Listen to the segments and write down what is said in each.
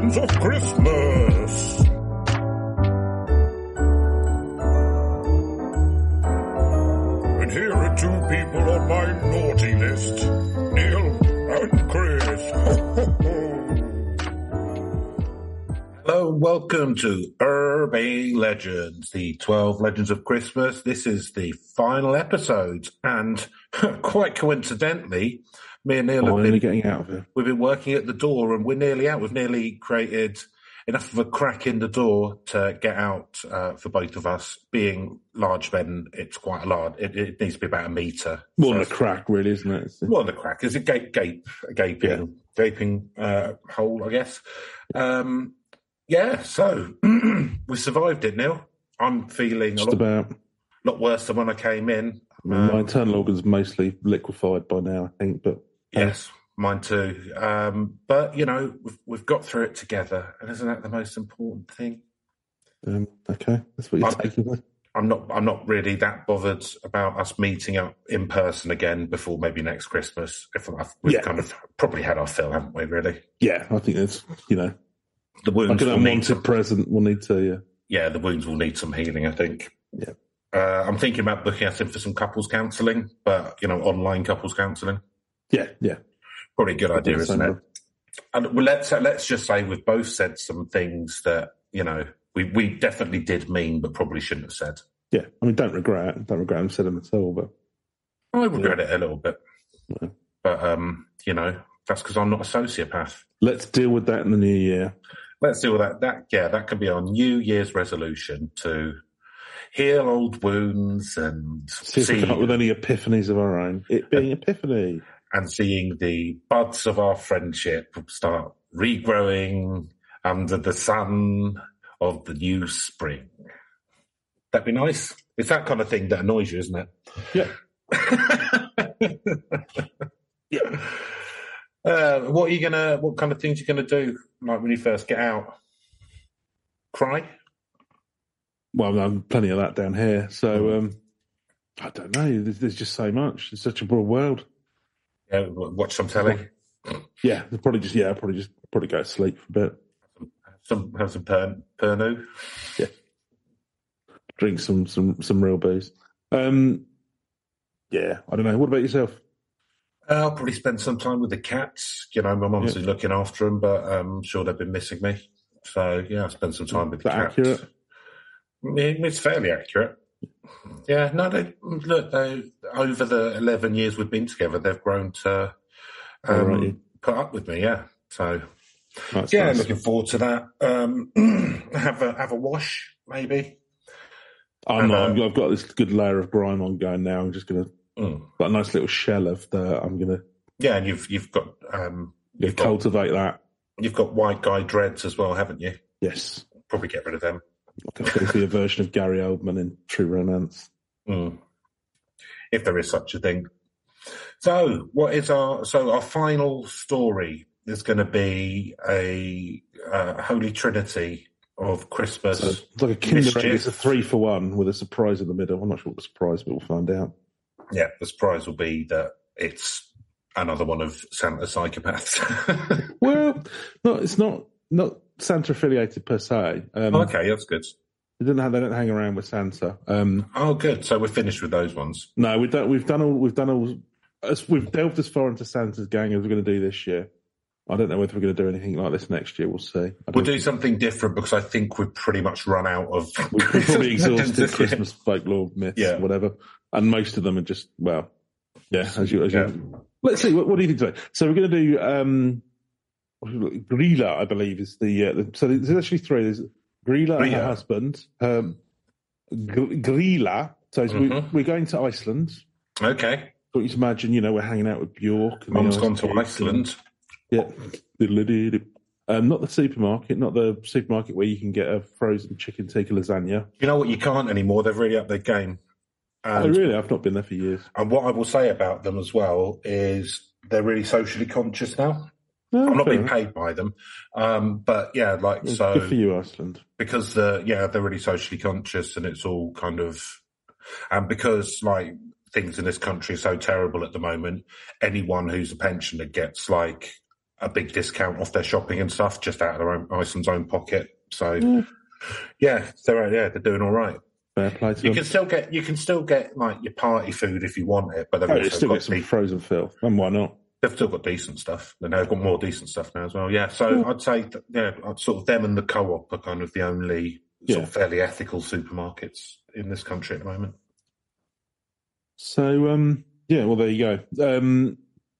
Of Christmas. And here are two people on my naughty list Neil and Chris. Hello welcome to Urban Legends, the 12 Legends of Christmas. This is the final episode, and quite coincidentally, me and Neil have been, getting out of here. we've been working at the door and we're nearly out. We've nearly created enough of a crack in the door to get out uh, for both of us. Being large men, it's quite a large, it, it needs to be about a metre. More than a crack, really, isn't it? It's- Well, a crack is a gape, gape, a gaping, gaping uh, hole, I guess. Um, yeah, so we survived it, Neil. I'm feeling a Just lot, about. lot worse than when I came in. I my Um, internal organs mostly liquefied by now, I think. But Yes, mine too. Um, but you know, we've, we've got through it together, and isn't that the most important thing? um, okay, that's what you're I- taking. I'm not. I'm not really that bothered about us meeting up in person again before maybe next Christmas. If I've, we've Yeah. kind of probably had our fill, haven't we? Really, Yeah, I think that's you know the wounds like an will unwanted some, present. We'll need to. Yeah, yeah, the wounds will need some healing. I think. Yeah. Uh, I'm thinking about booking us in for some couples counselling, but you know, online couples counselling. Yeah, yeah. Probably a good idea, isn't it? And well, let's let's just say we've both said some things that you know we we definitely did mean, but probably shouldn't have said. Yeah, I mean, don't regret. it. Don't regret having said them at all. But I regret it a little bit, Yeah. but um, you know that's because I'm not a sociopath. let's deal with that in the new year. Let's deal with that. That yeah, that could be our New Year's resolution to heal old wounds and See if we come up with any epiphanies of our own. It being epiphany. And seeing the buds of our friendship start regrowing under the sun of the new spring. That'd be nice. It's that kind of thing that annoys you, isn't it? Yeah. yeah. Uh, what are you gonna? What kind of things are you gonna do? Like when you first get out? Cry? Well, I'm plenty of that down here. Mm. So um, I don't know. There's, there's just so much. It's such a broad world. Yeah, watch some telly. Yeah, probably just yeah, probably just probably go to sleep for a bit. Some have some per, pernu. Yeah, drink some some some real booze. Um, yeah, I don't know. What about yourself? Uh, I'll probably spend some time with the cats. You know, my mum's Yeah. looking after them, but um, I'm sure they've been missing me. So yeah, I'll spend some time with the cats. accurate? It's fairly accurate. Yeah, no, they look. They over the eleven years we've been together, they've grown to um, put up with me. Yeah, so That's yeah, nice. looking forward to that. Um, have a have a wash, maybe. I'm not, uh, I've got this good layer of grime on going now. I'm just gonna Mm. got a nice little shell of the. I'm gonna Yeah, and you've you've got um, you've got cultivate that. you've got white guy dreads as well, haven't you? Yes, Probably get rid of them. I can see a version of Gary Oldman in True Romance. Mm. If there is such a thing. So, what is our so our final story is going to be a uh, holy trinity of Christmas. So it's like a Kinder Egg. It's a three for one with a surprise in the middle. I'm not sure what the surprise, but we'll find out. yeah, the surprise will be that it's another one of Santa's psychopaths. Well, no, it's not not Santa affiliated per se. Um, okay, that's good. They didn't have, they don't hang around with Santa. Um, Oh, good. So we're finished with those ones. no, we've done we've done all we've done all as we've delved as far into Santa's gang as we're going to do this year. I don't know whether we're going to do anything like this next year. We'll see. We'll don't- something different because I think we've pretty much run out of. We've probably exhausted. Christmas folklore myths, Yeah. whatever, and most of them are just well, yeah. As you, as Yeah. you let's see. What, what do you think today? So we're going to do um, Gryla, I believe, is the, uh, the so there's actually three. There's Gryla and her husband. Um, Gr- Gryla. So we, Mhm. we're going to Iceland. Okay. Got you imagine, you know, we're hanging out with Bjork. and Mum's gone to Iceland. Yeah. Um, not the supermarket, not the supermarket where you can get a frozen chicken tikka lasagna. You know what? You can't anymore. They've really upped their game. oh, really? I've not been there for years. and what I will say about them as well is they're really socially conscious now. No, I'm not being enough. paid by them, um, but yeah, like Well, so Good for you, Iceland. because the yeah they're really socially conscious and it's all kind of and because like things in this country are so terrible at the moment anyone who's a pensioner gets like a big discount off their shopping and stuff just out of their own Iceland's own pocket. So Yeah. yeah, they're yeah they're doing all right. Fair play to You them. can still get you can still get like your party food if you want it, but they've Oh, also still got get some the- frozen filth, and why not? They've still got decent stuff. They've got more decent stuff now as well. Yeah, so I'd say that, yeah, I'd sort of them and the co-op are kind of the only sort Yeah. of fairly ethical supermarkets in this country at the moment. So, um, yeah, well, there you go. Um,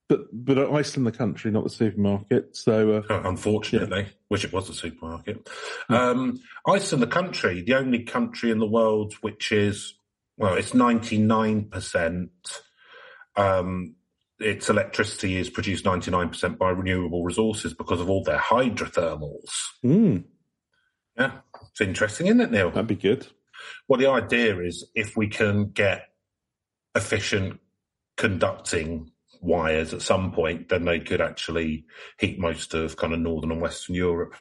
but but Iceland, the country, not the supermarket. So, uh, Uh, Unfortunately, wish it was a supermarket. Hmm. Um, Iceland, the country, the only country in the world which is well, it's ninety nine percent. Its electricity is produced ninety nine percent by renewable resources because of all their hydrothermals. mm, Yeah, it's interesting, isn't it, Neil? that'd be good. Well, the idea is if we can get efficient conducting wires at some point, then they could actually heat most of kind of northern and western Europe.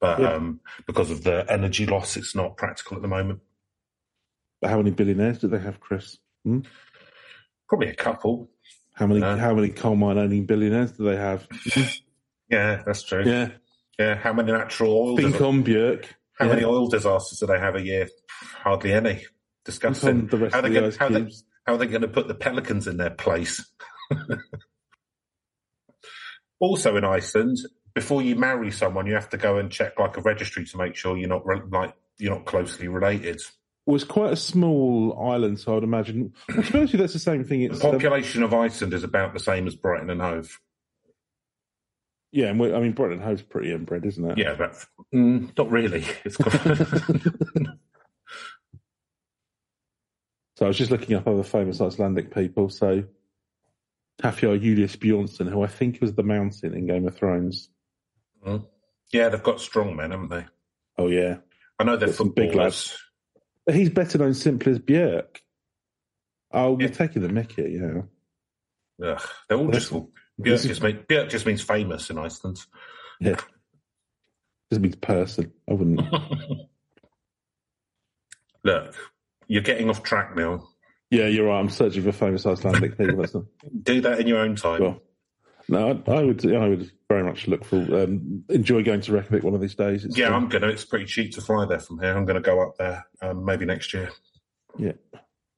But Yeah. um, because of the energy loss, it's not practical at the moment. But how many billionaires do they have, Chris? Hmm? Probably a couple. How many No. how many coal mine owning billionaires do they have? Yeah, that's true. Yeah, Yeah, how many natural oil? on Björk. how yeah. many oil disasters do they have a year? Hardly any. Disgusting. How the gonna- how they- How are they going to put the pelicans in their place? also in Iceland, before you marry someone, you have to go and check like a registry to make sure you're not re- like you're not closely related. It's quite a small island, so I'd imagine. Well, to be honest with you, that's the same thing. The It's um, population of Iceland is about the same as Brighton and Hove. yeah, and I mean, Brighton and Hove's pretty inbred, isn't it? Yeah, but mm, not really. It's got So I was just looking up other famous Icelandic people. So Hafthor Julius Bjornsson, who I think was the Mountain in Game of Thrones. yeah, they've got strong men, haven't they? Oh yeah, I know they're Got some big footballers. But he's better known simply as Björk. Oh, Yeah. you're taking the Mickey, yeah. Ugh, they're all just This Björk just, mean, Björk just means famous in Iceland. Yeah. Just means person. I wouldn't. Look, you're getting off track now. yeah, you're right. I'm searching for famous Icelandic people. Not. Do that in your own time. Well, no, I, I would. I would very much look for. Um, enjoy going to Reykjavik one of these days. It's yeah, fun. I'm gonna. It's pretty cheap to fly there from here. I'm gonna go up there um, maybe next year. Yeah,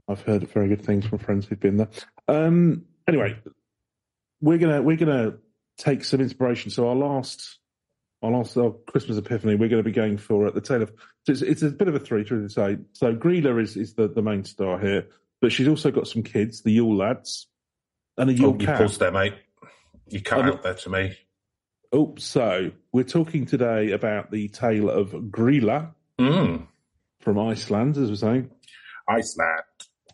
I've heard very good things from friends who've been there. Um, anyway, we're gonna we're gonna take some inspiration. So our last our last our Christmas Epiphany, we're going to be going for at the tail of. So it's, it's a bit of a three, to say. So Gryla is is the, the main star here, but she's also got some kids, the Yule lads, and a Yule Oh, you cat. paused there, mate. You cut I'm- out there to me. Oh, so we're talking today about the tale of Gryla Mm. from Iceland, as we're saying. Iceland.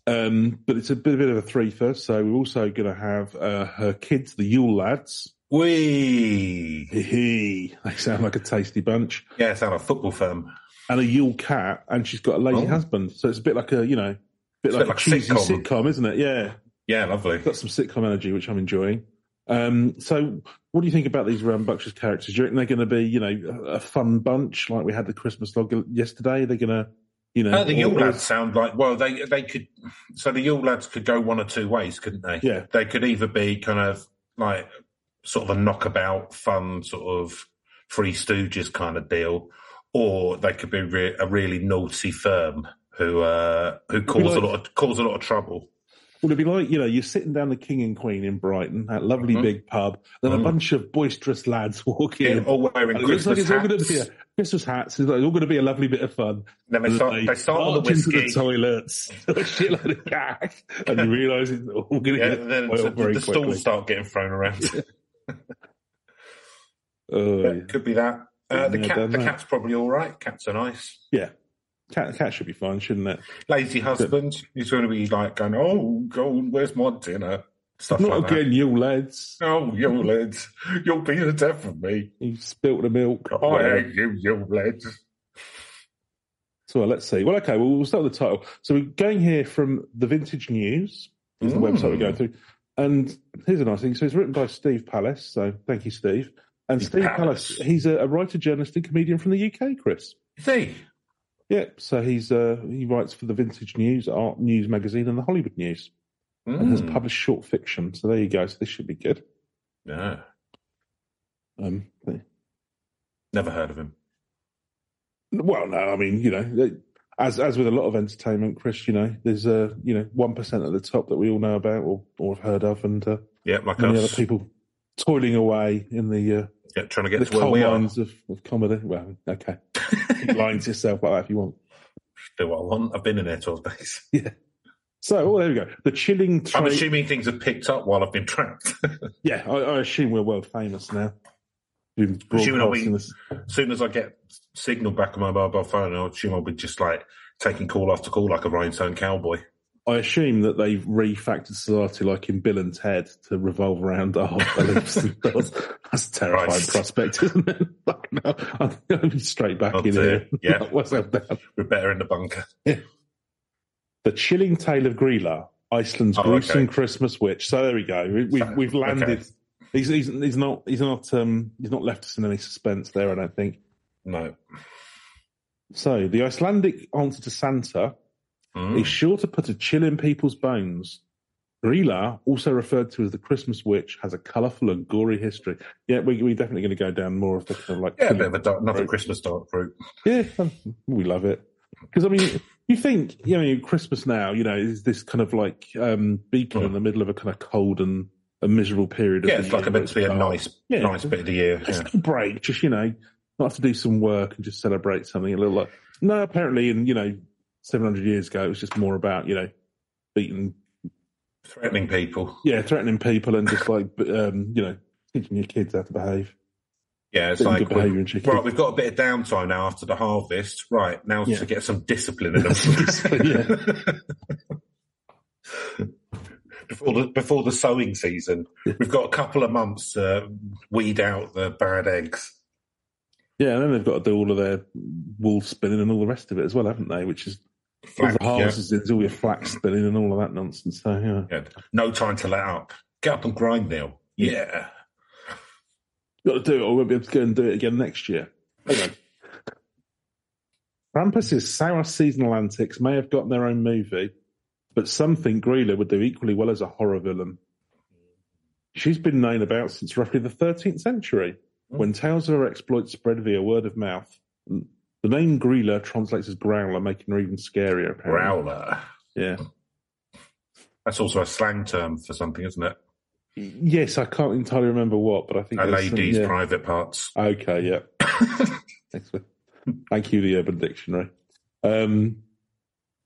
Um, but it's a bit, a bit of a three first. So we're also going to have uh, her kids, the Yule lads. Wee. Hee. They sound like a tasty bunch. Yeah, sound like a football firm. And a Yule cat, and she's got a lazy Oh. husband. So it's a bit like a, you know, bit It's a like bit a like cheesy sitcom. sitcom. isn't it? Yeah. Yeah, lovely. Got some sitcom energy, which I'm enjoying. Um, so what do you think about these rambunctious characters? Do you reckon they're going to be, you know, a a fun bunch like we had the Christmas log yesterday? They're going to, you know, Uh, the Yule lads sound like well, they they could. So the Yule lads could go one or two ways, couldn't they? Yeah. They could either be kind of like sort of a knockabout, fun sort of Three Stooges kind of deal, or they could be re- a really naughty firm who uh, who cause like- a lot of cause a lot of trouble. Would it be like, you know, you're sitting down the King and Queen in Brighton, that lovely Mhm. big pub, then a Mhm. bunch of boisterous lads walk Yeah, in. all wearing looks like Christmas it's all hats. to be a Christmas hats. It's like, all going to be a lovely bit of fun. then they start they start on the into whiskey. the toilets, a shitload of cash, and you realise it's all going to Yeah, get then the, very the stools start getting thrown around. Oh, Yeah, yeah. Could be that. Uh, the Yeah, cat, the that. cat's probably all right. Cats are nice. yeah. Cat, cat should be fine, shouldn't it? Lazy husband. He's going to be like going, "Oh, go, where's my dinner?" Stuff Not like again, you lads. Oh, you lads, you'll be the death of me. You spilt the milk. I hate you, you lads. So let's see. Well, okay, well, we'll start with the title. So we're going here from the Vintage News, is the Mm. website we're going through. And here's a nice thing. So it's written by Steve Palace. So thank you, Steve. And Steve Palace. Palace, he's a, a writer, journalist, and comedian from the UK, Chris. See, Yeah, so he's uh, he writes for the Vintage News, Art News magazine, and the Hollywood News, and has Mm. published short fiction. So there you go. So this should be good. yeah. Um, Never heard of him. well, no, I mean, you know, as as with a lot of entertainment, Chris, you know, there's a you know one percent at the top that we all know about or or have heard of, and uh, Yeah, like many us. other people toiling away in the uh, Yeah, trying to get the to coal mines of, of comedy. Well, okay, lying to yourself like that if you want. Do what I want. I've been in there 12 days. Yeah. So, oh, there we go. The chilling. I'm assuming things have picked up while I've been trapped. yeah, I, I assume we're world famous now. Assuming I'll be- as soon as I get signal back on my mobile phone, I'll assume I'll be just like taking call after call like a rhinestone cowboy. I assume that they've refactored society like in Bill and Ted to revolve around our beliefs and thoughts. That's a terrifying Christ. prospect, isn't it? No. I'm going to be straight back Oh, in here. Yeah. We're better in the bunker. The Chilling Tale of Gryla, Iceland's Oh, gruesome okay. Christmas witch. So there we go. We, we've, we've landed. Okay. He's, he's, he's not, he's not, um, he's not left us in any suspense there, I don't think. No. So the Icelandic answer to Santa Mm. is sure to put a chill in people's bones. Gryla, also referred to as the Christmas witch, has a colourful and gory history. Yeah, we, we're definitely going to go down more of the kind of like. Yeah, a bit of a dark, another Right. Christmas dark fruit. Yeah, um, we love it. Because I mean, you think you know Christmas now, you know, is this kind of like um, beacon in the middle of a kind of cold and a miserable period. Of Yeah, the it's like year a meant to be a nice, Yeah. nice bit of the year. Just Yeah. a break, just you know, not have to do some work and just celebrate something a little like. No, apparently, in you know, seven hundred years ago, it was just more about you know, beating, Threatening people. yeah, threatening people and just like um, you know, teaching your kids how to behave. Yeah, it's like good we- behaviour in chickens. right. We've got a bit of downtime now after the harvest. Right now Yeah. to get some discipline in them. before the before the sowing season, we've got a couple of months to weed out the bad eggs. Yeah, and then they've got to do all of their wool spinning and all the rest of it as well, haven't they? Which is Flax, the harvests, is all your flax spinning and all of that nonsense. So yeah, yeah. Yeah. No time to let up. Get up and grind, Neil. Yeah. got to do it. or we won't be able to go and do it again next year. Anyway. Krampus's sour seasonal antics may have gotten their own movie, but some think would do equally well as a horror villain. She's been known about since roughly the 13th century, when mm. tales of her exploits spread via word of mouth. The name Gryla translates as growler, making her even scarier. Apparently. Growler. Yeah. That's also a slang term for something, isn't it? Yes, I can't entirely remember what, but I think A there's some- lady's yeah. private parts. Okay, yeah. Excellent. Thank you, the Urban Dictionary. Um,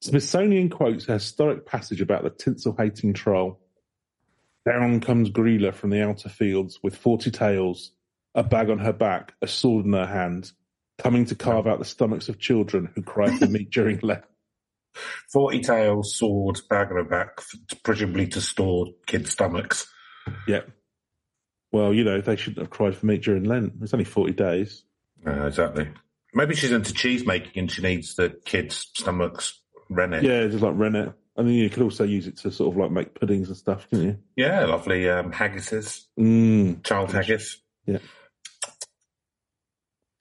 Smithsonian quotes a historic passage about the tinsel hating troll. Down comes Gryla from the outer fields with forty tails, a bag on her back, a sword in her hand, coming to carve out the stomachs of children who cry for meat during Lent. Forty tails, sword, bag on her back, presumably to store kids' stomachs. Yeah. Well, you know, they shouldn't have cried for meat during Lent. It's only 40 days. Uh, exactly. Maybe she's into cheese making and she needs the kids' stomachs rennet. Yeah, just like rennet. And then you could also use it to sort of like make puddings and stuff, couldn't you? Yeah, lovely um, haggises, Mm. child haggis. So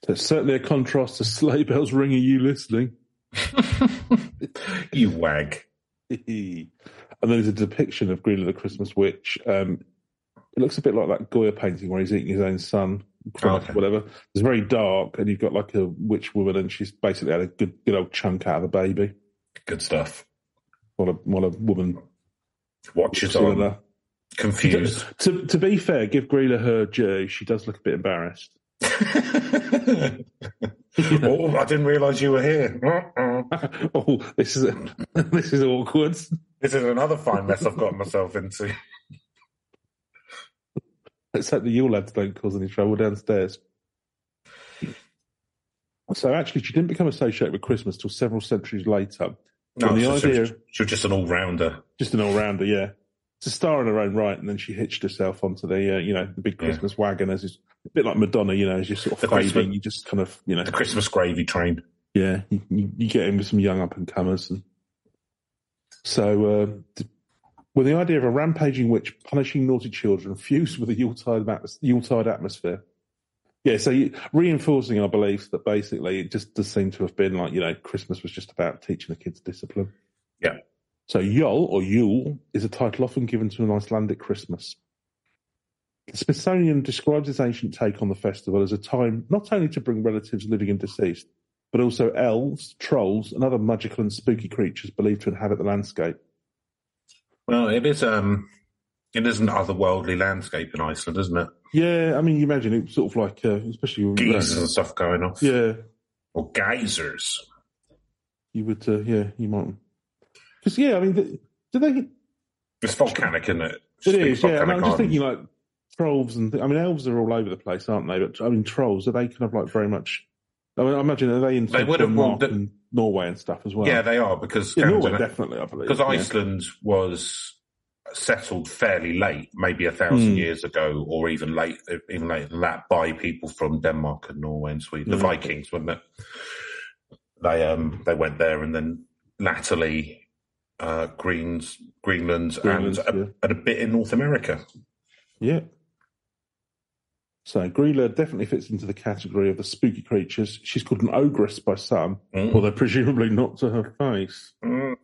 it's certainly a contrast to Sleigh Bells Ring. Are you listening? you wag. and then there's a depiction of Greenland the Christmas Witch. Um, it looks a bit like that Goya painting where he's eating his own son, Okay. whatever. It's very dark, and you've got like a witch woman, and she's basically had a good, good old chunk out of a baby. Good stuff. While a, while a woman Watches on. Confused. To to be fair, give Gryla her due. She does look a bit embarrassed. oh, I didn't realise you were here. Uh-uh. oh, this is this is awkward. This is another fine mess I've got myself into. Let's hope the Yule lads don't cause any trouble downstairs. So actually, she didn't become associated with Christmas till several centuries later. No, And the so she, idea- was, she was just an all-rounder. Just an all-rounder, yeah. It's a star in her own right, and then she hitched herself onto the, uh, you know, the big Yeah. Christmas wagon as is a bit like Madonna, you know, as you're sort of The fading, you just kind of, you know, The Christmas gravy train. yeah, you, you, get in with some young up and comers, and so uh, d- with the idea of a rampaging witch punishing naughty children fused with a Yuletide, Yuletide atmosphere. Yeah, so you, reinforcing our beliefs that basically it just does seem to have been like you know Christmas was just about teaching the kids discipline. Yeah. So Yule or Yule is a title often given to an Icelandic Christmas. The Smithsonian describes its ancient take on the festival as a time not only to bring relatives living and deceased, but also elves, trolls, and other magical and spooky creatures believed to inhabit the landscape. Well, it is. Um, it is an otherworldly landscape in Iceland, isn't it? Yeah, I mean, you imagine it's sort of like, uh, especially Geysers and stuff going off. yeah, Or geysers. you would, uh, yeah, you might. Because yeah, I mean, th- do they? It's volcanic, isn't it? It Big yeah. I'm just thinking like trolls and th- I mean, elves are all over the place, aren't they? But I mean, trolls are they kind of like very much? I, mean, I imagine are they in They would have wanted- and Norway and stuff as well? Yeah, they are because yeah, Norway definitely, I believe. because yeah. Iceland was settled fairly late, maybe a thousand Hmm. years ago, or even late, even later than that, by people from Denmark and Norway and Sweden. The Hmm. Vikings, weren't it? They um they went there, and then latterly, uh, Greens, Greenland, Greenland, and, a, yeah. and a bit in North America. Yeah. So Greenland definitely fits into the category of the spooky creatures. She's called an ogress by some, Mm. although presumably not to her face. Mm.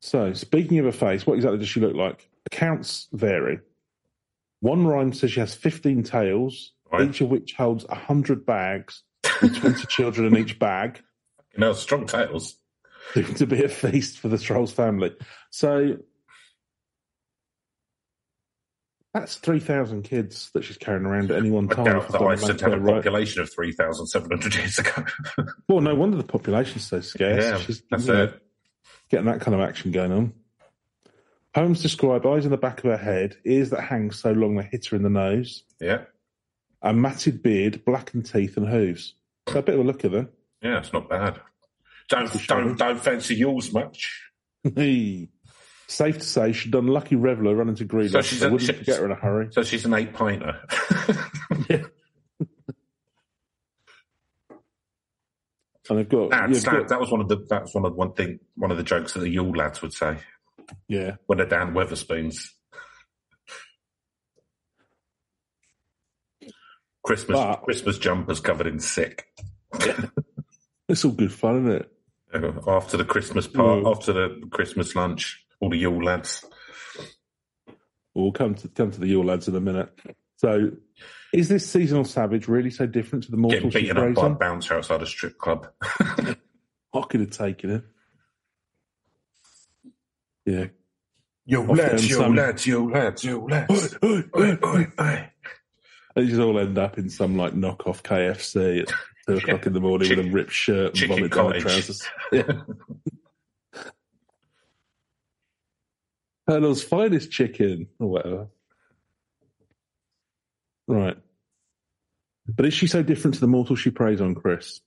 So, speaking of her face, what exactly does she look like? Accounts vary. One rhyme says she has 15 tails, Right. each of which holds 100 bags, with 20 children in each bag, You know, strong tails. to be a feast for the Trolls family. So, that's 3,000 kids that she's carrying around at any one time. doubt if I've that Iceland had a right. population of 3,700 years ago. Well, no wonder the population's so scarce. yeah, she's that's you know, it. getting that kind of action going on. Poems describe eyes in the back of her head, ears that hang so long they hit her in the nose, Yeah, a matted beard, blackened teeth, and hooves. So a bit of a look at them. yeah, it's not bad. Don't don't don't fancy yours much. Hey. Safe to say, she'd done lucky reveller running to Greenland, So she's a- wouldn't she- forget her in a hurry. So she's an eight pinter. And they've got, you've got- that was one of the that was one of one thing one of the jokes that the Yule lads would say yeah, when they're down Wetherspoons. Christmas But- Christmas jumpers covered in sick. it's all good fun, isn't it? After the Christmas part, Mm. after the Christmas lunch, all the Yule lads. We'll come to come to the Yule lads in a minute. So, is this seasonal savage really so different to the mortal she's beaten up by a praising? bouncer outside a strip club. I could have taken it. Yeah. Yo Off lads, them yo some- lads, yo lads, yo lads. Oi, oi, oi. They just all end up in some like knockoff KFC at two o'clock in the morning with a ripped shirt and vomit down trousers. Yeah. Colonel's finest chicken or whatever. Right. But is she so different to the mortal she preys on, Chris?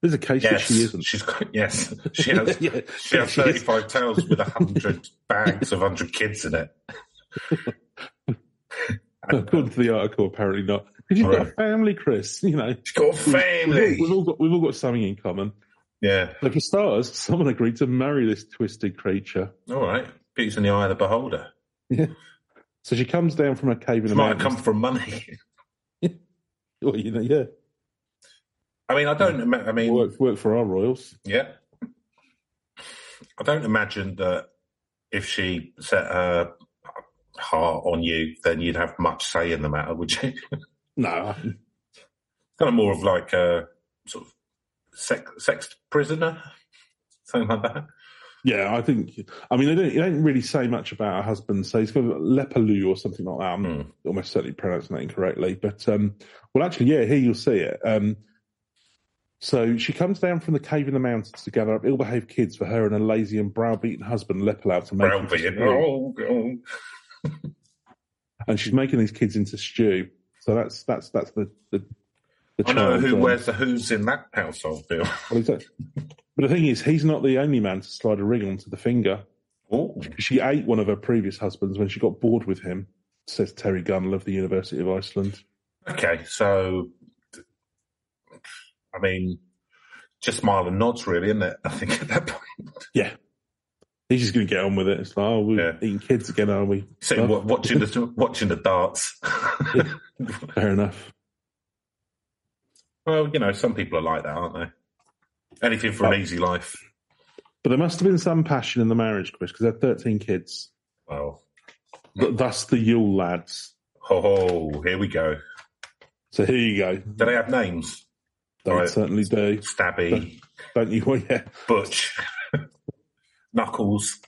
There's a case that she isn't. she's yes, she has. Yeah, She has 35 tails with 100 bags of 100 kids in it. According to the article, apparently not. Because you've got a family, Chris. You know, She's got a family. we've all got we've all got something in common. Yeah. So for stars, someone agreed to marry this twisted creature. All right. Beauty's in the eye of the beholder. Yeah. So she comes down from a cave in It the might have come from money. Well, you know, yeah, I mean, I don't. ima- I mean, work work for our royals. yeah. I don't imagine that if she set her heart on you, then you'd have much say in the matter, would you? No, kind of more of like a sort of sex, sex prisoner, something like that. yeah, I think. I mean, they don't, they don't really say much about her husband. So he's got Lepaloo or something like that. I'm Hmm. almost certainly pronouncing that incorrectly. But um, well, actually, yeah, here you'll see it. Um, so she comes down from the cave in the mountains to gather up ill-behaved kids for her and a lazy and browbeaten husband Lepaloo to make Browbeaten. Oh, oh. and she's making these kids into stew. So that's that's that's the the. the I know who um, wears the who's in that household, Bill. well. But the thing is, he's not the only man to slide a ring onto the finger. She ate one of her previous husbands when she got bored with him, says Terry Gunnell of the University of Iceland. okay. So, I mean, just smile and nods, really, isn't it? I think at that point. Yeah. He's just going to get on with it. It's like, oh, we're Yeah. eating kids again, aren't we? So, watching the watching the darts. Fair enough. well, you know, some people are like that, aren't they? Anything for an easy life. But there must have been some passion in the marriage, Chris, because they had 13 kids. Well, Th- Thus the Yule lads. Oh, here we go. So here you go. Do they have names? They Right. certainly do, Stabby, don't you? Well, yeah, Butch, Knuckles.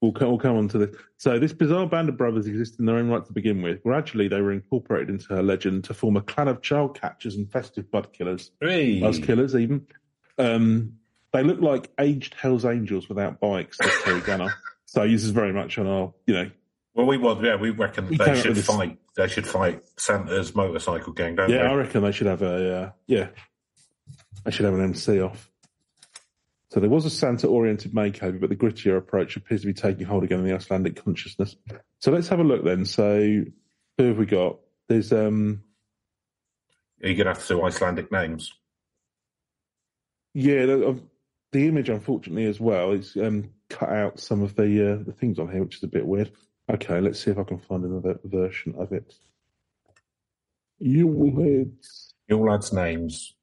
we'll come, we'll come on to this. So this bizarre band of brothers exist in their own right to begin with. Gradually, they were incorporated into her legend to form a clan of child catchers and festive bud killers. Hey. Buzz killers, even. Um, they look like aged Hell's Angels without bikes, says Terry Gunnell. So this is very much on our, you know, Well, we want, yeah, we reckon they should fight. They should fight Santa's motorcycle gang, don't they? yeah, I reckon they should have a, uh, yeah, they should have an MC off. So there was a Santa-oriented makeover, but the grittier approach appears to be taking hold again in the Icelandic consciousness. So let's have a look then. So who have we got? There's um, You're gonna have to do Icelandic names. yeah, the, of the image unfortunately as well is um, cut out some of the uh, the things on here, which is a bit weird. Okay, let's see if I can find another version of it. You heads. Your lads' names.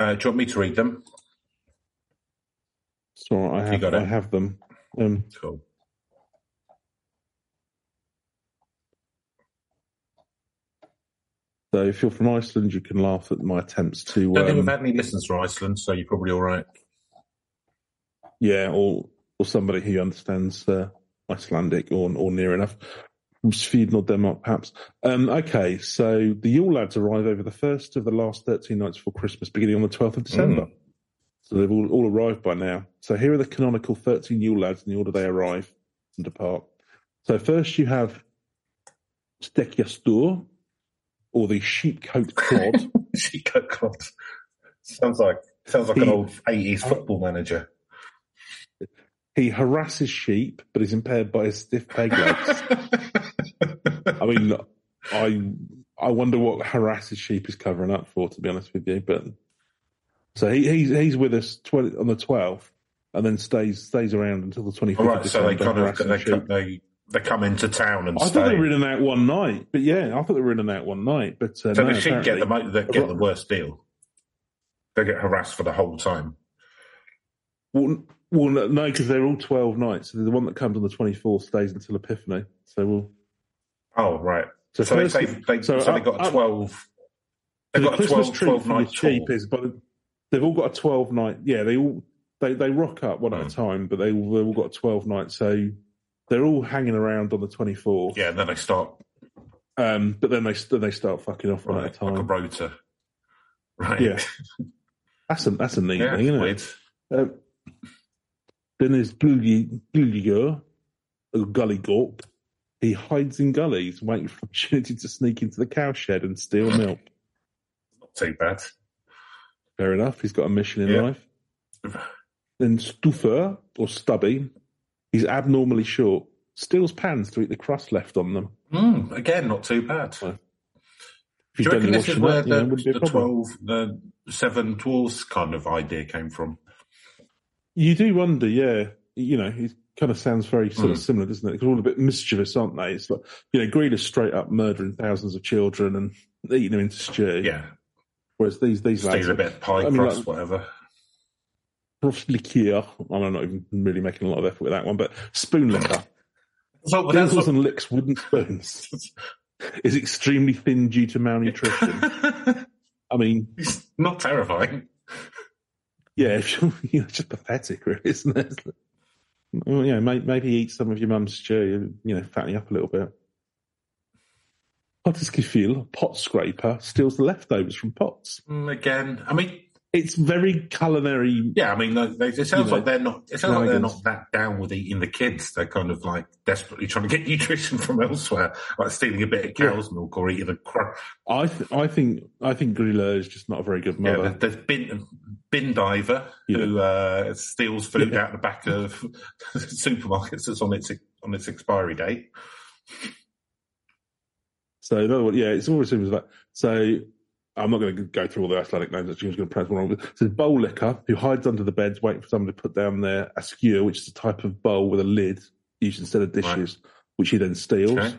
Uh, do you want me to read them? Sorry, I have I have them. Um, Cool. so if you're from Iceland, you can laugh at my attempts to Don't think um, we've had any listens from Iceland, so you're probably all right. yeah, or or somebody who understands uh, Icelandic or or near enough. From Sweden or Denmark, perhaps. Um, okay, so the Yule lads arrive over the first of the last 13 nights before Christmas, beginning on the 12th of December. So they've all, all arrived by now. So here are the canonical 13 Yule lads in the order they arrive and depart. So first you have Stekkjastaur, or the sheepcoat clod. she cut cloth. Sounds like sounds like an old eighties football manager. he harasses sheep, but is impaired by his stiff peg legs. I mean, I I wonder what harasses sheep is covering up for, to be honest with you. But so he, he's he's with us 20, on the twelfth, and then stays stays around until the twenty fifth. right, so they kind of they, come- they they come into town and I stay. thought they were in and out one night, but yeah, I thought they were in and out one night. But uh, so no, the sheep get the mo- they get the worst deal. They get harassed for the whole time. Well, well, no, because they're all twelve nights. So the one that comes on the twenty fourth stays until Epiphany. So we'll. Oh right. So, So, they, they, so so, they got a up- twelve. They've the got a Christmas 12, treat 12 for the night tour. is, but they've all got a twelve night. Yeah, they all they they rock up one at Mm. a time, but they all, they've all got a twelve night. So they're all hanging around on the twenty fourth. Yeah, and then they start Um, but then they then they start fucking off one right, at a time. like a rotor. Right. Yeah. That's a that's a neat Yeah, thing, isn't weird. it? Um, then there's Giljagaur, or Gully Gawk. He hides in gullies, waiting for opportunity to sneak into the cowshed and steal milk. Not too bad. Fair enough. He's got a mission in Yeah. life. Then Stuffer, or Stubby, he's abnormally short, steals pans to eat the crust left on them. Mm, again, not too bad. Well, If Do you reckon this is where up, you know, the, wouldn't be a the problem. 12, the seven dwarfs kind of idea came from? You do wonder, yeah. You know, kind of sounds very sort of Mm. similar, doesn't it? Because all a bit mischievous, aren't they? It's like, you know, Greed is straight up murdering thousands of children and eating them into stew. Yeah. Whereas these these lads a bit pie I mean, crust, like- whatever. are liqueur. I'm not even really making a lot of effort with that one, but spoon licker. So, but that's Dinkles what, and licks wooden spoons is extremely thin due to malnutrition. I mean, it's not terrifying. yeah, you're, it's just pathetic, really, isn't it? Well, you know, may, maybe eat some of your mum's stew, you know, fatten you up a little bit. Pottaskefill, pot scraper, steals the leftovers from pots. Mm, Again, I mean, It's very culinary. yeah, I mean, they, they, it sounds You know, like they're not. It sounds like they're not that down with eating the kids. They're kind of like desperately trying to get nutrition from elsewhere, like stealing a bit of Yeah. cow's milk or eating a crust. I, th- I think, I think Gryla is just not a very good Yeah, mother. there's bin bin diver Yeah. who uh, steals food Yeah. out the back of supermarkets that's on its on its expiry date. So another one, yeah, it's always seems like so. I'm not going to go through all the Icelandic names that Jim's going to pronounce wrong. But it says bowl licker, who hides under the beds, waiting for someone to put down their askur, which is a type of bowl with a lid used instead of dishes, which he then steals. Okay.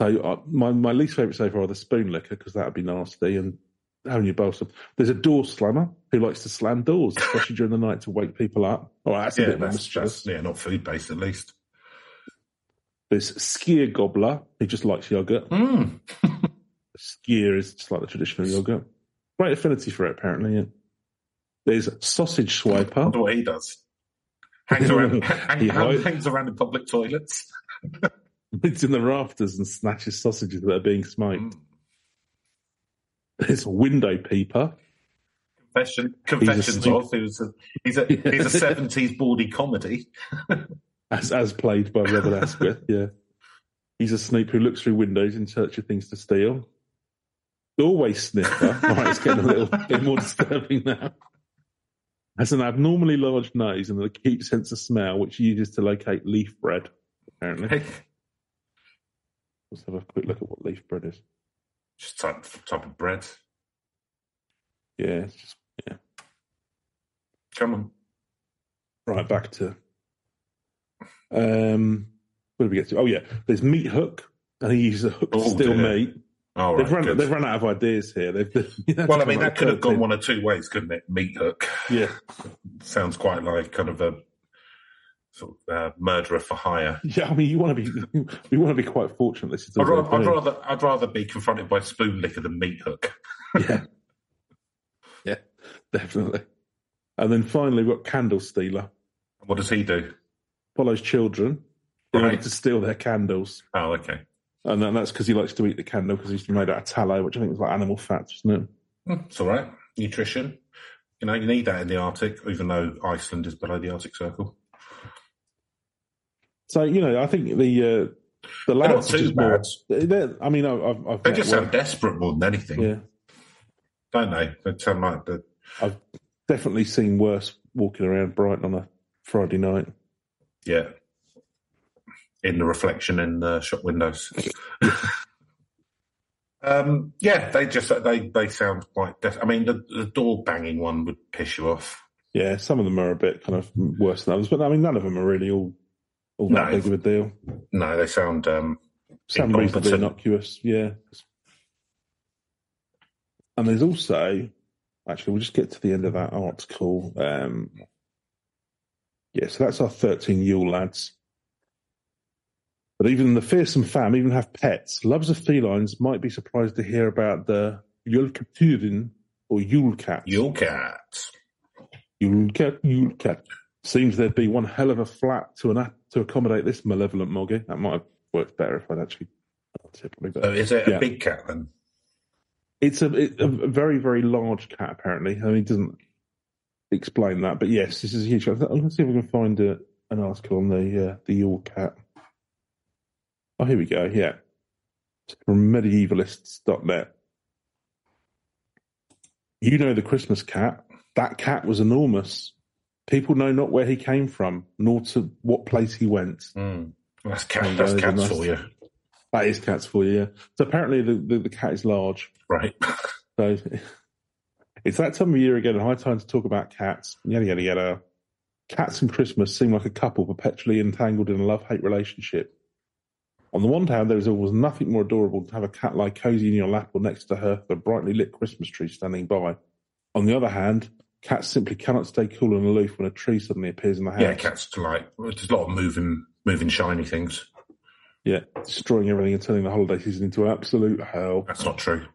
So uh, my my least favourite so far are the spoon licker because that would be nasty and bowl stuff. There's a door slammer who likes to slam doors, especially during the night to wake people up. Oh, that's a bit that's, that's yeah, not food based at least. There's Skyr Gobbler, who just likes yogurt. Mm. Skyr is just like the traditional yogurt. Great affinity for it, apparently. Yeah. There's Sausage I Swiper. wonder what he does. Hangs around, hang, He hang- hangs around in public toilets. It's in the rafters and snatches sausages that are being smoked. Mm. There's Window Peeper. Confession, confessions sneak- of. He was a, he's a he's a seventies bawdy comedy. as as played by Robert Askwith. Yeah, he's a snoop who looks through windows in search of things to steal. Doorway sniffer. right, it's getting a little bit more disturbing now. Has an abnormally large nose and an acute sense of smell, which he uses to locate leaf bread. Apparently, let's have a quick look at what leaf bread is. Just type type of bread. Yeah, just yeah. Come on. Right back to. Um, where did we get to? Oh yeah, there's meat hook, and he uses a hook to Oh, steal dear. meat. All They've right. run, they've run out of ideas here. They've, they've well, I mean, that could have gone one of two ways, couldn't it? Meat hook Yeah, sounds quite like kind of a sort of uh, murderer for hire. yeah. I mean, you want to be, we want to be quite fortunate. This is I'd rather, I'd rather I'd rather be confronted by spoon licker than meat hook. yeah, yeah, definitely. And then finally, we've got candle stealer. What does he do? Follows children in order to steal their candles, Oh, okay. and then that's because he likes to eat the candle because he's made out of tallow, which I think is like animal fats, isn't it? Hmm, It's all right. Nutrition. You know, you need that in the Arctic, even though Iceland is below the Arctic Circle. So you know, I think the uh, the They're not lads too bad. I mean, I've, I've, I've They just sound desperate more than anything, yeah. don't they? They sound like the I've definitely seen worse walking around Brighton on a Friday night. yeah. In the reflection in the shop windows. um, yeah, they just they they sound quite. Des- I mean, the, the door banging one would piss you off. Yeah, some of them are a bit kind of worse than others, but I mean, none of them are really all all that No. big of a deal. No, they sound. Um, Some reasonably innocuous, yeah. And there's also, actually, we'll just get to the end of that article. Um, yeah, so that's our 13 Yule lads. But even the fearsome fam even have pets. Lovers of felines might be surprised to hear about the Jólakötturinn or Yule cat. Yule cat. Yule cat, Yule cat. Seems there'd be one hell of a flat to an to accommodate this malevolent moggy. That might have worked better if I'd actually. Probably better. So is it Yeah. a big cat then? It's a, it, a very, very large cat, apparently. I mean, it doesn't explain that, but yes, this is a huge. Let's see if we can find a, an article on the uh, the Yule cat. Oh, here we go. Yeah, It's from medievalists.net. You know the Christmas cat. That cat was enormous. People know not where he came from, nor to what place he went. Mm. That's cat. That's are cats nice. for you, That is cats for you. Yeah. So apparently the, the, the cat is large. right? So it's that time of year again, high time to talk about cats. Yada yada yada. Cats and Christmas seem like a couple perpetually entangled in a love hate relationship. On the one hand, there is always nothing more adorable than to have a cat lie cozy in your lap or next to her, the brightly lit Christmas tree standing by. On the other hand, cats simply cannot stay cool and aloof when a tree suddenly appears in the house. yeah, cats to like. There's a lot of moving, moving shiny things. Yeah, destroying everything and turning the holiday season into absolute hell. That's not true.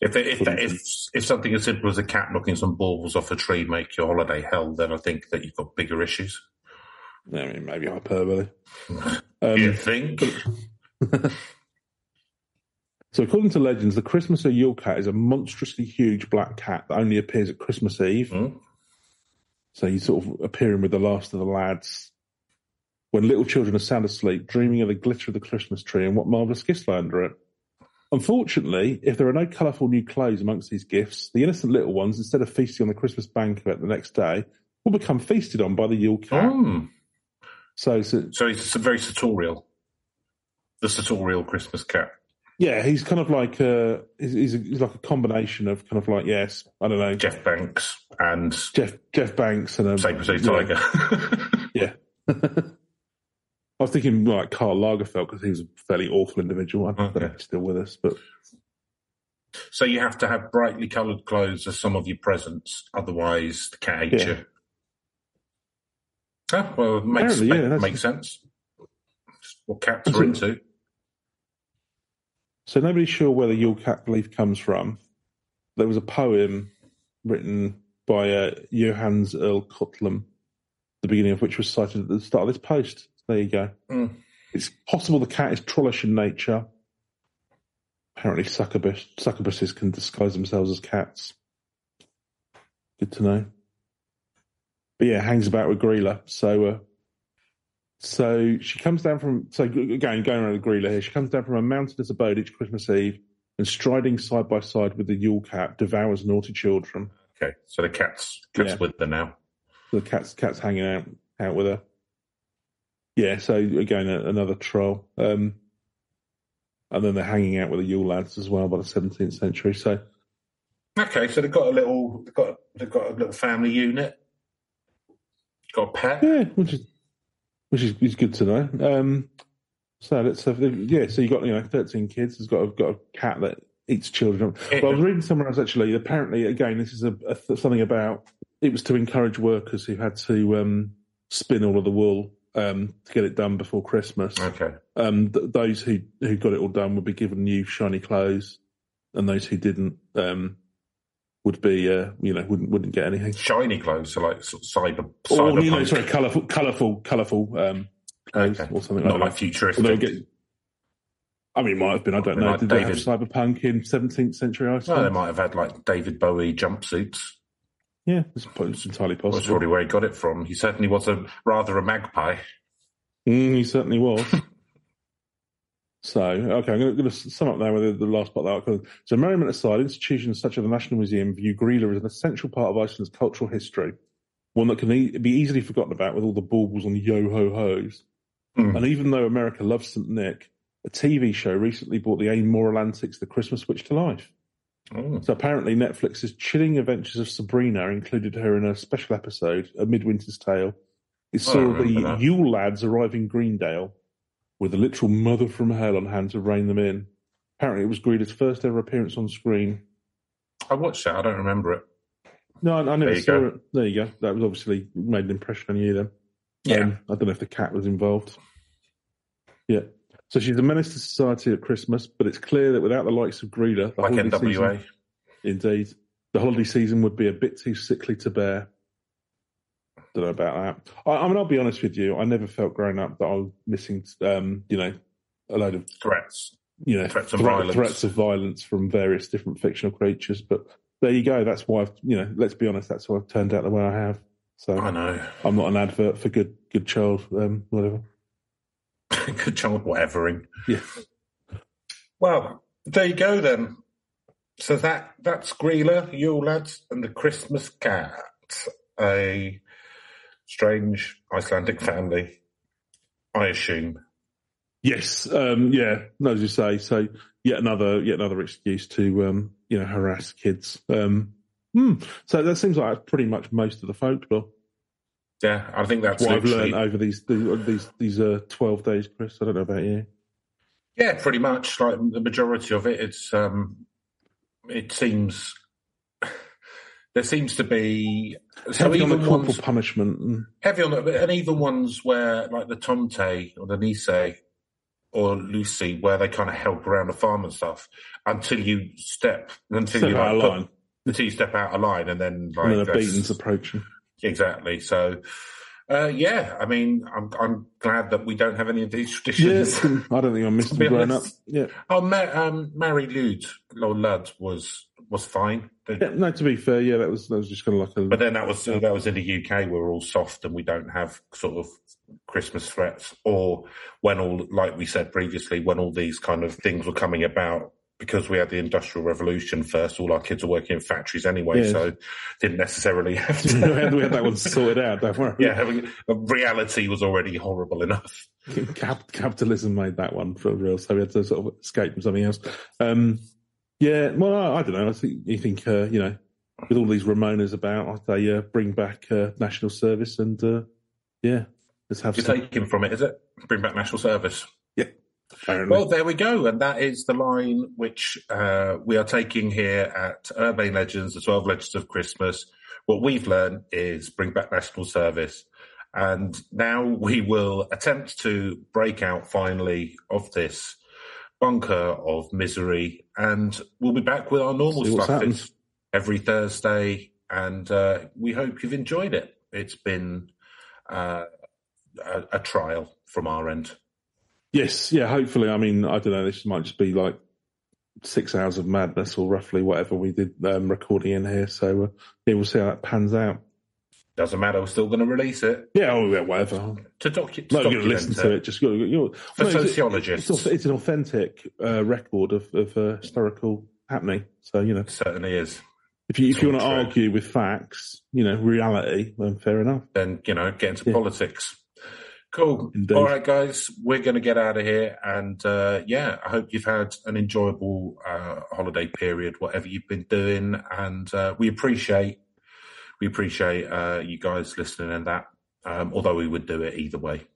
If they, if, if if something as simple as a cat knocking some balls off a tree make your holiday hell, then I think that you've got bigger issues. I mean, maybe hyperbole. Um, you think? So, according to legends, the Christmas or Yule cat is a monstrously huge black cat that only appears at Christmas Eve. Hmm? So, he's sort of appearing with the last of the lads when little children are sound asleep, dreaming of the glitter of the Christmas tree and what marvellous gifts lie under it. Unfortunately, if there are no colourful new clothes amongst these gifts, the innocent little ones, instead of feasting on the Christmas banquet the next day, will become feasted on by the Yule cat. Mm. So, so, So it's a very sartorial. The sartorial Christmas cat. Yeah, he's kind of like a, he's, he's, a, he's like a combination of kind of like, yes, I don't know, Jeff Banks and Jeff Jeff Banks and um, a Sabre City you Tiger. Yeah. I was thinking like Karl Lagerfeld because he was a fairly awful individual. I don't know if he's still with us, but so you have to have brightly coloured clothes as some of your presents, otherwise the cat hates Yeah. you. Oh, well, it makes, Apparently, yeah, makes sense. what cats are into. So nobody's sure where the Yule Cat belief comes from. There was a poem written by uh, Jóhannes úr Kötlum, the beginning of which was cited at the start of this post. There you go. Mm. It's possible the cat is trollish in nature. Apparently, succubus, succubuses can disguise themselves as cats. Good to know. But yeah, hangs about with Gryla. So, uh, so she comes down from. So again, going around the Gryla here, she comes down from a mountainous abode each Christmas Eve, and striding side by side with the Yule Cat, devours naughty children. Okay, so the cat's cat's Yeah. with her now. The cat's cat's hanging out out with her. Yeah, so again a, another troll. Um, and then they're hanging out with the Yule lads as well by the 17th century. So Okay, so they've got a little, they've got they've got a little family unit. Got a pet. yeah, which is which is, is good to know. Um, so let's have yeah. So you got you know 13 kids. Has got a, got a cat that eats children. But I was reading somewhere else actually. Apparently, again, this is a, a th- something about it was to encourage workers who had to um, spin all of the wool um, to get it done before Christmas. Okay, um, th- those who who got it all done would be given new shiny clothes, and those who didn't um, would be uh, you know wouldn't wouldn't get anything. shiny clothes, so like sort of cyber, Or cyberpunk. you know, sorry, colourful, colourful, colourful um, clothes Okay. or something not like like that. futuristic. Get- I mean, it might have been. I don't know. have Did been they have cyberpunk in 17th century well, they might have had like David Bowie jumpsuits. yeah, it's, it's entirely possible. That's probably where he got it from. He certainly was a rather a magpie. Mm, he certainly was. so, okay, I'm going to sum up now with the, last part of article. So, merriment aside, institutions such as the National Museum view Gryla as an essential part of Iceland's cultural history, one that can e- be easily forgotten about with all the baubles and yo ho hos. Hmm. And even though America loves St. Nick, a TV show recently brought the amoral antics the Christmas witch to life. Oh, So apparently, Netflix's chilling adventures of Sabrina included her in a special episode, A Midwinter's Tale. It saw the that. Yule lads arrive in Greendale with a literal mother from hell on hand to rein them in. Apparently, it was Gryla's first ever appearance on screen. I watched that. I don't remember it. No, I, I never There you saw go. it. There you go. That was obviously made an impression on you then. Yeah. Um, I don't know if the cat was involved. Yeah. So she's a menace to society at Christmas, but it's clear that without the likes of Gryla, the Like NWA. season, indeed, the holiday season would be a bit too sickly to bear. Don't know about that. I, I mean, I'll be honest with you. I never felt growing up that I was missing, um, you know, a load of Threats. you know Threats of threat- violence. threats of violence from various different fictional creatures. But there you go. That's why I've, you know. Let's be honest. That's why I've turned out the way I have. So I know. I'm not an advert for good good child, um, whatever. Good child whatevering. Yeah. Well, there you go then. So that that's Gryla, Yule lads, and the Christmas cat. A strange Icelandic family, I assume. Yes, um, yeah, no, as you say, so yet another yet another excuse to um, you know harass kids. Um, hmm. So that seems like pretty much most of the folklore. Yeah, I think that's What I've learned over these these these uh, twelve days, Chris. I don't know about you. Yeah, pretty much. Like the majority of it, it's um, it seems there seems to be so Heavy on the corporal ones punishment. And, heavy on the, and even ones where like the Tomte or the Nisse or Lucy, where they kind of help around the farm and stuff until you step until Step you out like, put- line. until you step out of line, and then like and then a beating's approaching. exactly. So. Uh, yeah, I mean, I'm I'm glad that we don't have any of these traditions. I don't think I missed them growing up. Yeah. Oh, Ma- um, Mari Lwyd, Lord Lud was was fine, yeah, no. To be fair, yeah, that was that was just kind of like a. but then that was that was in the UK. We're all soft and we don't have sort of Christmas threats, or when all like we said previously, when all these kind of things were coming about. Because we had the Industrial Revolution first, all our kids are working in factories anyway, Yes. so didn't necessarily have we, had, to. we had that one sorted out. Don't worry. yeah, having, reality was already horrible enough. Cap- capitalism made that one for real, so we had to sort of escape from something else. Um, yeah, well, I, I don't know. I think you think uh, you know, with all these Ramonas about, they uh, bring back uh, national service, and uh, yeah, let's have You're some. taking from it, is it? Bring back national service. apparently. Well, there we go. And that is the line which uh, we are taking here at Urbane Legends, the 12 Legends of Christmas. What we've learned is bring back national service. And now we will attempt to break out finally of this bunker of misery, and we'll be back with our normal See stuff. It's every Thursday. And uh, we hope you've enjoyed it. It's been uh, a, a trial from our end. Yes, yeah. Hopefully, I mean, I don't know. This might just be like six hours of madness, or roughly whatever we did um, recording in here. So uh, yeah, we'll see how that pans out. Doesn't matter. We're still going to release it Yeah, oh, yeah whatever. to, docu- Not to going to listen document to it. Just got you're, For no, it's- sociologists. it's, it's an authentic uh, record of, of uh, historical happening. So you know, It certainly is. if you if you want to argue with facts, you know, reality, then fair enough. Then you know, get into Yeah. politics. Cool. Indeed. All right, guys, we're going to get out of here, and uh, yeah, I hope you've had an enjoyable uh, holiday period, whatever you've been doing, and uh, we appreciate we appreciate uh, you guys listening and that. Um, although we would do it either way,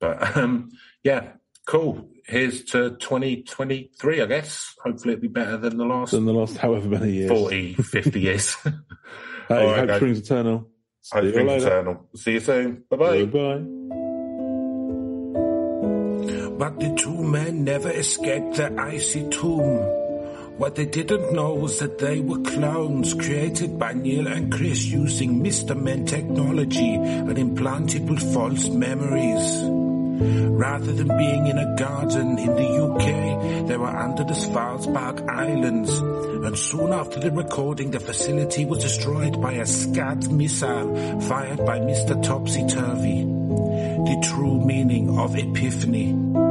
but um, yeah, cool. Here's to 2023, I guess. Hopefully, it'll be better than the last In the last however many years, 40, 50 years. Hey, All right, hope guys. springs eternal. See Hope you things eternal. See you soon. Bye bye. Goodbye. But the two men never escaped the icy tomb. What they didn't know was that they were clones created by Neil and Chris using Mr. Men technology and implanted with false memories. Rather than being in a garden in the UK, they were under the Svalbard Islands. And soon after the recording, the facility was destroyed by a Scud missile fired by Mr. Topsy Turvy. The true meaning of epiphany.